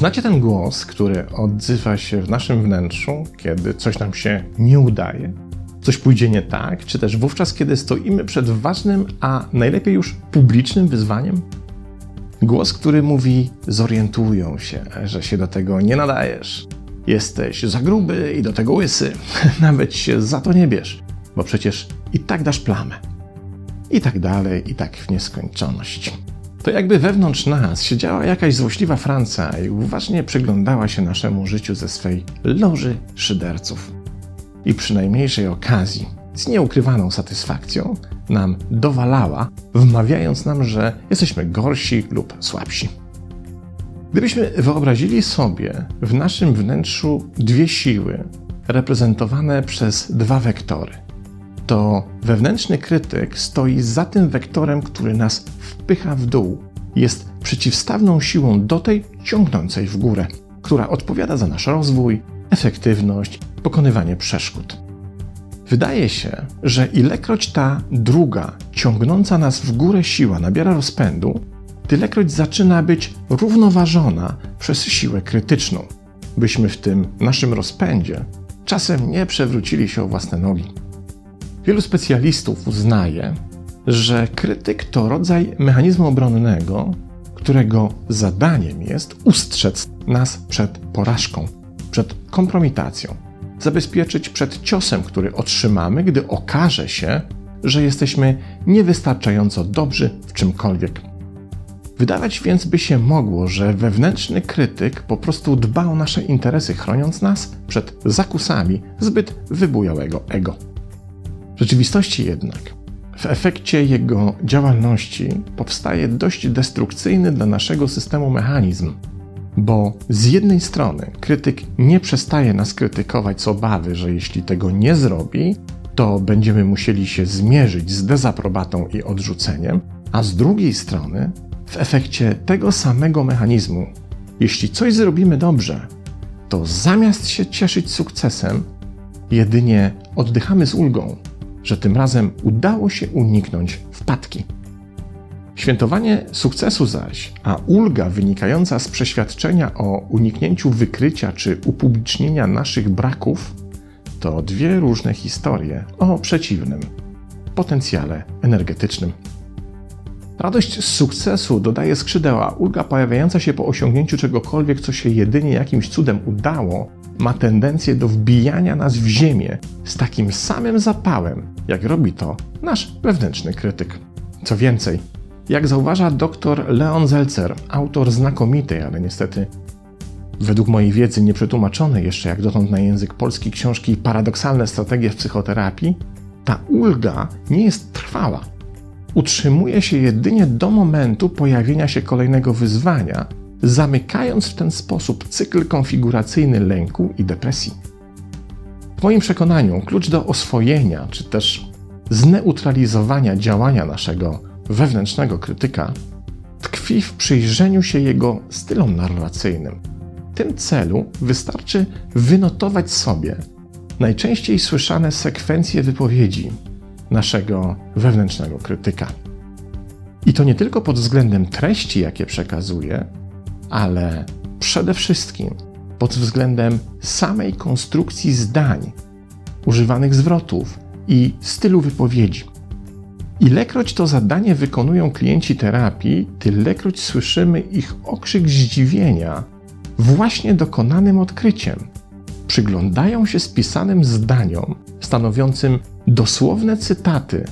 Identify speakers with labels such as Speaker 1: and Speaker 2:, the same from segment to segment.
Speaker 1: Znacie ten głos, który odzywa się w naszym wnętrzu, kiedy coś nam się nie udaje, coś pójdzie nie tak, czy też wówczas, kiedy stoimy przed ważnym, a najlepiej już publicznym wyzwaniem? Głos, który mówi: zorientują się, że się do tego nie nadajesz. Jesteś za gruby i do tego łysy. Nawet się za to nie bierz, bo przecież i tak dasz plamę. I tak dalej, i tak w nieskończoność. To jakby wewnątrz nas siedziała jakaś złośliwa Franca i uważnie przyglądała się naszemu życiu ze swej loży szyderców. I przy najmniejszej okazji, z nieukrywaną satysfakcją, nam dowalała, wmawiając nam, że jesteśmy gorsi lub słabsi. Gdybyśmy wyobrazili sobie w naszym wnętrzu dwie siły, reprezentowane przez dwa wektory, to wewnętrzny krytyk stoi za tym wektorem, który nas wpycha w dół. Jest przeciwstawną siłą do tej ciągnącej w górę, która odpowiada za nasz rozwój, efektywność, pokonywanie przeszkód. Wydaje się, że ilekroć ta druga, ciągnąca nas w górę siła nabiera rozpędu, tylekroć zaczyna być równoważona przez siłę krytyczną, byśmy w tym naszym rozpędzie czasem nie przewrócili się o własne nogi. Wielu specjalistów uznaje, że krytyk to rodzaj mechanizmu obronnego, którego zadaniem jest ustrzec nas przed porażką, przed kompromitacją, zabezpieczyć przed ciosem, który otrzymamy, gdy okaże się, że jesteśmy niewystarczająco dobrzy w czymkolwiek. Wydawać więc by się mogło, że wewnętrzny krytyk po prostu dba o nasze interesy, chroniąc nas przed zakusami zbyt wybujałego ego. W rzeczywistości jednak, w efekcie jego działalności powstaje dość destrukcyjny dla naszego systemu mechanizm, bo z jednej strony krytyk nie przestaje nas krytykować z obawy, że jeśli tego nie zrobi, to będziemy musieli się zmierzyć z dezaprobatą i odrzuceniem, a z drugiej strony, w efekcie tego samego mechanizmu, jeśli coś zrobimy dobrze, to zamiast się cieszyć sukcesem, jedynie oddychamy z ulgą że tym razem udało się uniknąć wpadki. Świętowanie sukcesu zaś, a ulga wynikająca z przeświadczenia o uniknięciu wykrycia czy upublicznienia naszych braków, to dwie różne historie o przeciwnym potencjale energetycznym. Radość z sukcesu dodaje skrzydeł, a ulga pojawiająca się po osiągnięciu czegokolwiek, co się jedynie jakimś cudem udało, ma tendencję do wbijania nas w ziemię z takim samym zapałem, jak robi to nasz wewnętrzny krytyk. Co więcej, jak zauważa dr Leon Zelcer, autor znakomitej, ale niestety według mojej wiedzy nieprzetłumaczonej jeszcze jak dotąd na język polski książki Paradoksalne strategie w psychoterapii, ta ulga nie jest trwała. Utrzymuje się jedynie do momentu pojawienia się kolejnego wyzwania, zamykając w ten sposób cykl konfiguracyjny lęku i depresji. W moim przekonaniu klucz do oswojenia czy też zneutralizowania działania naszego wewnętrznego krytyka tkwi w przyjrzeniu się jego stylom narracyjnym. W tym celu wystarczy wynotować sobie najczęściej słyszane sekwencje wypowiedzi naszego wewnętrznego krytyka. I to nie tylko pod względem treści, jakie przekazuje, ale przede wszystkim pod względem samej konstrukcji zdań, używanych zwrotów i stylu wypowiedzi. Ilekroć to zadanie wykonują klienci terapii, tylekroć słyszymy ich okrzyk zdziwienia właśnie dokonanym odkryciem. Przyglądają się spisanym zdaniom, stanowiącym dosłowne cytaty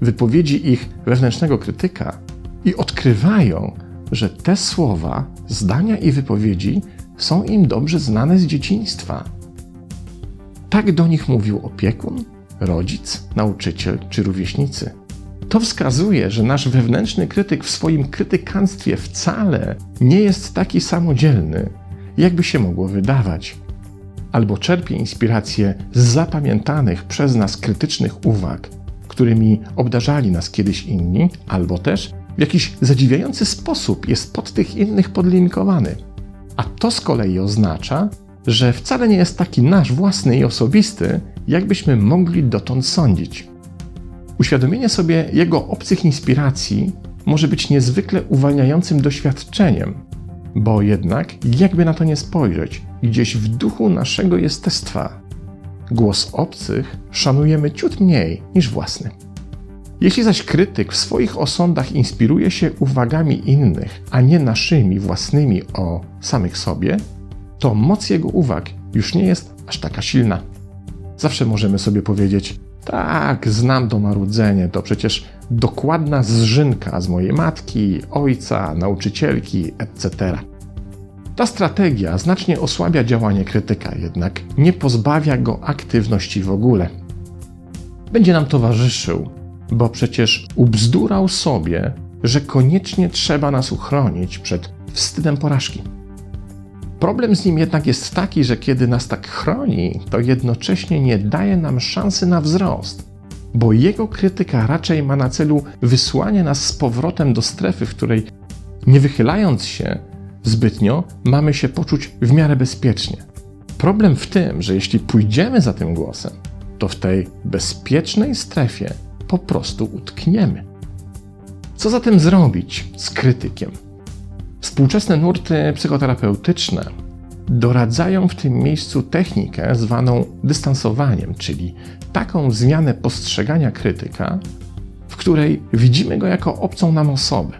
Speaker 1: wypowiedzi ich wewnętrznego krytyka i odkrywają, że te słowa, zdania i wypowiedzi są im dobrze znane z dzieciństwa. Tak do nich mówił opiekun, rodzic, nauczyciel czy rówieśnicy. To wskazuje, że nasz wewnętrzny krytyk w swoim krytykanstwie wcale nie jest taki samodzielny, jakby się mogło wydawać. Albo czerpie inspirację z zapamiętanych przez nas krytycznych uwag, którymi obdarzali nas kiedyś inni, albo też w jakiś zadziwiający sposób jest pod tych innych podlinkowany. A to z kolei oznacza, że wcale nie jest taki nasz własny i osobisty, jakbyśmy mogli dotąd sądzić. Uświadomienie sobie jego obcych inspiracji może być niezwykle uwalniającym doświadczeniem, bo jednak, jakby na to nie spojrzeć, gdzieś w duchu naszego jestestwa, głos obcych szanujemy ciut mniej niż własny. Jeśli zaś krytyk w swoich osądach inspiruje się uwagami innych, a nie naszymi własnymi o samych sobie, to moc jego uwag już nie jest aż taka silna. Zawsze możemy sobie powiedzieć: Tak, znam to marudzenie, to przecież dokładna zżynka z mojej matki, ojca, nauczycielki, etc. Ta strategia znacznie osłabia działanie krytyka, jednak nie pozbawia go aktywności w ogóle. Będzie nam towarzyszył, bo przecież ubzdurał sobie, że koniecznie trzeba nas uchronić przed wstydem porażki. Problem z nim jednak jest taki, że kiedy nas tak chroni, to jednocześnie nie daje nam szansy na wzrost, bo jego krytyka raczej ma na celu wysłanie nas z powrotem do strefy, w której nie wychylając się zbytnio, mamy się poczuć w miarę bezpiecznie. Problem w tym, że jeśli pójdziemy za tym głosem, to w tej bezpiecznej strefie po prostu utkniemy. Co zatem zrobić z krytykiem? Współczesne nurty psychoterapeutyczne doradzają w tym miejscu technikę zwaną dystansowaniem, czyli taką zmianę postrzegania krytyka, w której widzimy go jako obcą nam osobę.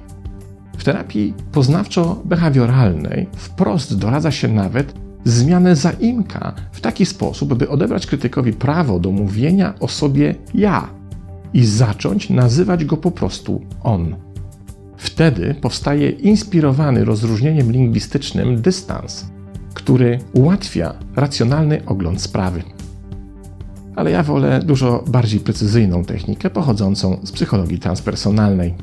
Speaker 1: W terapii poznawczo-behawioralnej wprost doradza się nawet zmianę zaimka w taki sposób, by odebrać krytykowi prawo do mówienia o sobie ja i zacząć nazywać go po prostu on. Wtedy powstaje inspirowany rozróżnieniem lingwistycznym dystans, który ułatwia racjonalny ogląd sprawy. Ale ja wolę dużo bardziej precyzyjną technikę pochodzącą z psychologii transpersonalnej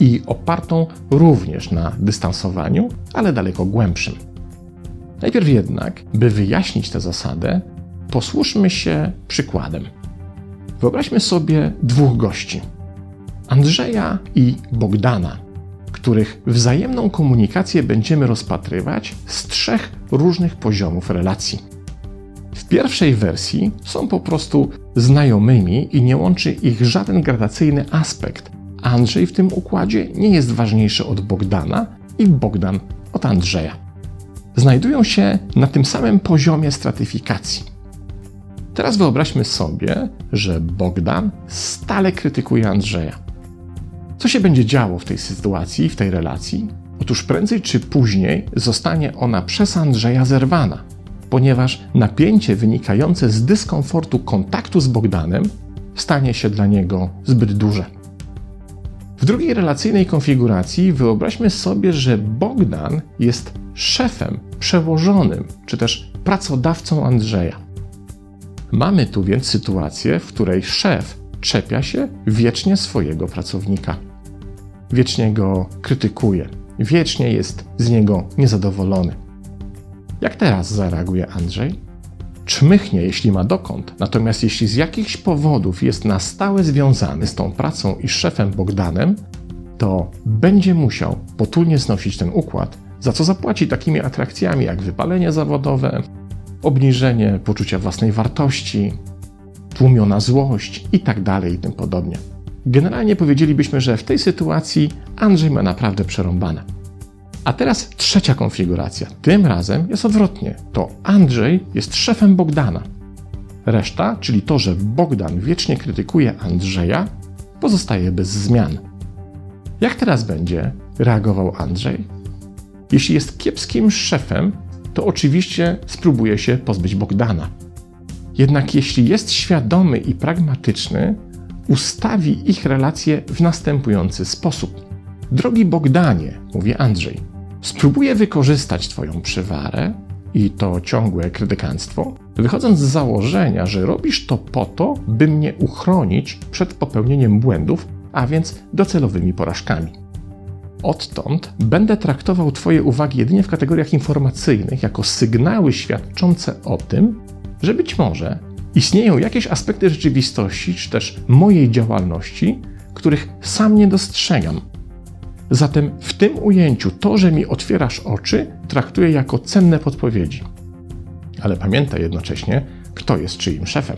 Speaker 1: i opartą również na dystansowaniu, ale daleko głębszym. Najpierw jednak, by wyjaśnić tę zasadę, posłuszmy się przykładem. Wyobraźmy sobie dwóch gości Andrzeja i Bogdana, których wzajemną komunikację będziemy rozpatrywać z trzech różnych poziomów relacji. W pierwszej wersji są po prostu znajomymi i nie łączy ich żaden gradacyjny aspekt. Andrzej w tym układzie nie jest ważniejszy od Bogdana i Bogdan od Andrzeja. Znajdują się na tym samym poziomie stratyfikacji. Teraz wyobraźmy sobie, że Bogdan stale krytykuje Andrzeja. Co się będzie działo w tej sytuacji, w tej relacji? Otóż prędzej czy później zostanie ona przez Andrzeja zerwana, ponieważ napięcie wynikające z dyskomfortu kontaktu z Bogdanem stanie się dla niego zbyt duże. W drugiej relacyjnej konfiguracji wyobraźmy sobie, że Bogdan jest szefem, przełożonym czy też pracodawcą Andrzeja. Mamy tu więc sytuację, w której szef czepia się wiecznie swojego pracownika. Wiecznie go krytykuje, wiecznie jest z niego niezadowolony. Jak teraz zareaguje Andrzej? Czmychnie, jeśli ma dokąd, natomiast jeśli z jakichś powodów jest na stałe związany z tą pracą i szefem Bogdanem, to będzie musiał potulnie znosić ten układ, za co zapłaci takimi atrakcjami jak wypalenie zawodowe, obniżenie poczucia własnej wartości, tłumiona złość itd. Tak i tym podobnie. Generalnie powiedzielibyśmy, że w tej sytuacji Andrzej ma naprawdę przerąbane. A teraz trzecia konfiguracja. Tym razem jest odwrotnie. To Andrzej jest szefem Bogdana. Reszta, czyli to, że Bogdan wiecznie krytykuje Andrzeja, pozostaje bez zmian. Jak teraz będzie reagował Andrzej? Jeśli jest kiepskim szefem, to oczywiście spróbuje się pozbyć Bogdana. Jednak jeśli jest świadomy i pragmatyczny, ustawi ich relacje w następujący sposób. Drogi Bogdanie, mówi Andrzej, spróbuję wykorzystać Twoją przywarę i to ciągłe krytykanstwo, wychodząc z założenia, że robisz to po to, by mnie uchronić przed popełnieniem błędów, a więc docelowymi porażkami. Odtąd będę traktował Twoje uwagi jedynie w kategoriach informacyjnych, jako sygnały świadczące o tym, że być może istnieją jakieś aspekty rzeczywistości, czy też mojej działalności, których sam nie dostrzegam. Zatem w tym ujęciu to, że mi otwierasz oczy, traktuję jako cenne podpowiedzi. ale pamiętaj jednocześnie, kto jest czyim szefem.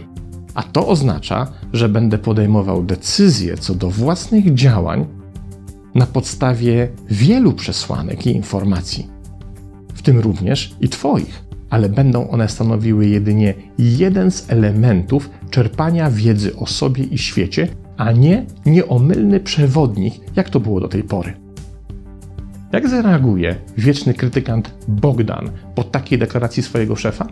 Speaker 1: A to oznacza, że będę podejmował decyzje co do własnych działań na podstawie wielu przesłanek i informacji, w tym również i Twoich, ale będą one stanowiły jedynie jeden z elementów czerpania wiedzy o sobie i świecie, a nie nieomylny przewodnik, jak to było do tej pory. Jak zareaguje wieczny krytykant Bogdan po takiej deklaracji swojego szefa?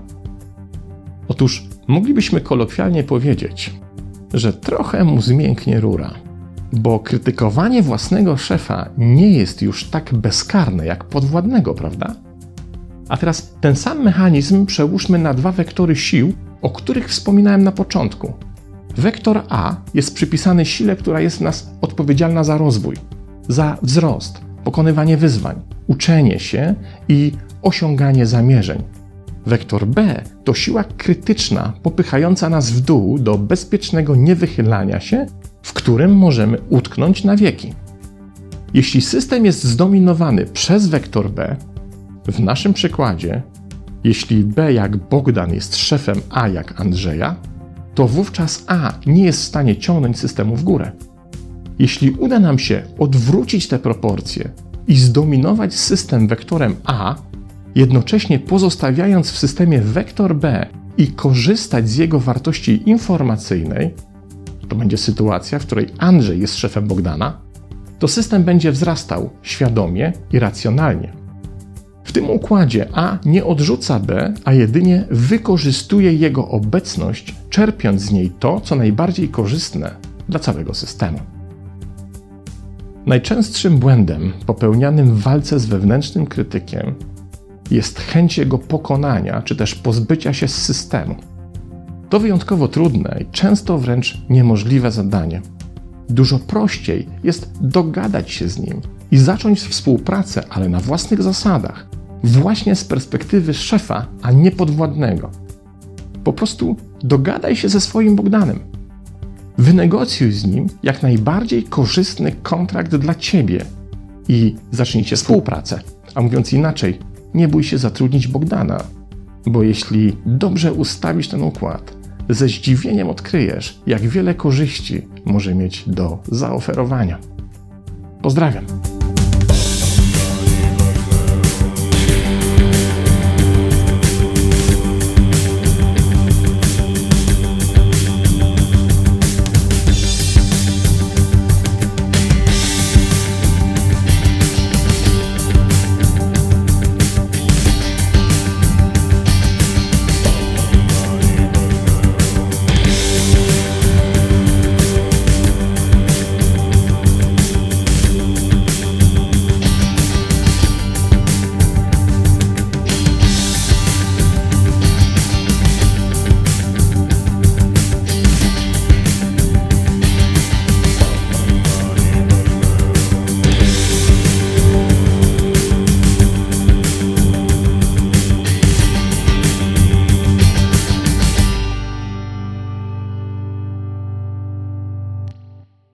Speaker 1: Otóż moglibyśmy kolokwialnie powiedzieć, że trochę mu zmięknie rura, bo krytykowanie własnego szefa nie jest już tak bezkarne jak podwładnego, prawda? A teraz ten sam mechanizm przełóżmy na dwa wektory sił, o których wspominałem na początku. Wektor A jest przypisany sile, która jest w nas odpowiedzialna za rozwój, za wzrost, pokonywanie wyzwań, uczenie się i osiąganie zamierzeń. Wektor B to siła krytyczna, popychająca nas w dół do bezpiecznego niewychylania się, w którym możemy utknąć na wieki. Jeśli system jest zdominowany przez wektor B, w naszym przykładzie, jeśli B jak Bogdan jest szefem A jak Andrzeja, to wówczas A nie jest w stanie ciągnąć systemu w górę. Jeśli uda nam się odwrócić te proporcje i zdominować system wektorem A, jednocześnie pozostawiając w systemie wektor B i korzystać z jego wartości informacyjnej, to będzie sytuacja, w której Andrzej jest szefem Bogdana, to system będzie wzrastał świadomie i racjonalnie. W tym układzie A nie odrzuca B, a jedynie wykorzystuje jego obecność, czerpiąc z niej to, co najbardziej korzystne dla całego systemu. Najczęstszym błędem popełnianym w walce z wewnętrznym krytykiem jest chęć jego pokonania czy też pozbycia się z systemu. To wyjątkowo trudne i często wręcz niemożliwe zadanie. Dużo prościej jest dogadać się z nim i zacząć współpracę, ale na własnych zasadach, właśnie z perspektywy szefa, a nie podwładnego. Po prostu dogadaj się ze swoim Bogdanem. Wynegocjuj z nim jak najbardziej korzystny kontrakt dla ciebie i zacznijcie współpracę. A mówiąc inaczej, nie bój się zatrudnić Bogdana, bo jeśli dobrze ustawisz ten układ, ze zdziwieniem odkryjesz, jak wiele korzyści może mieć do zaoferowania. Pozdrawiam.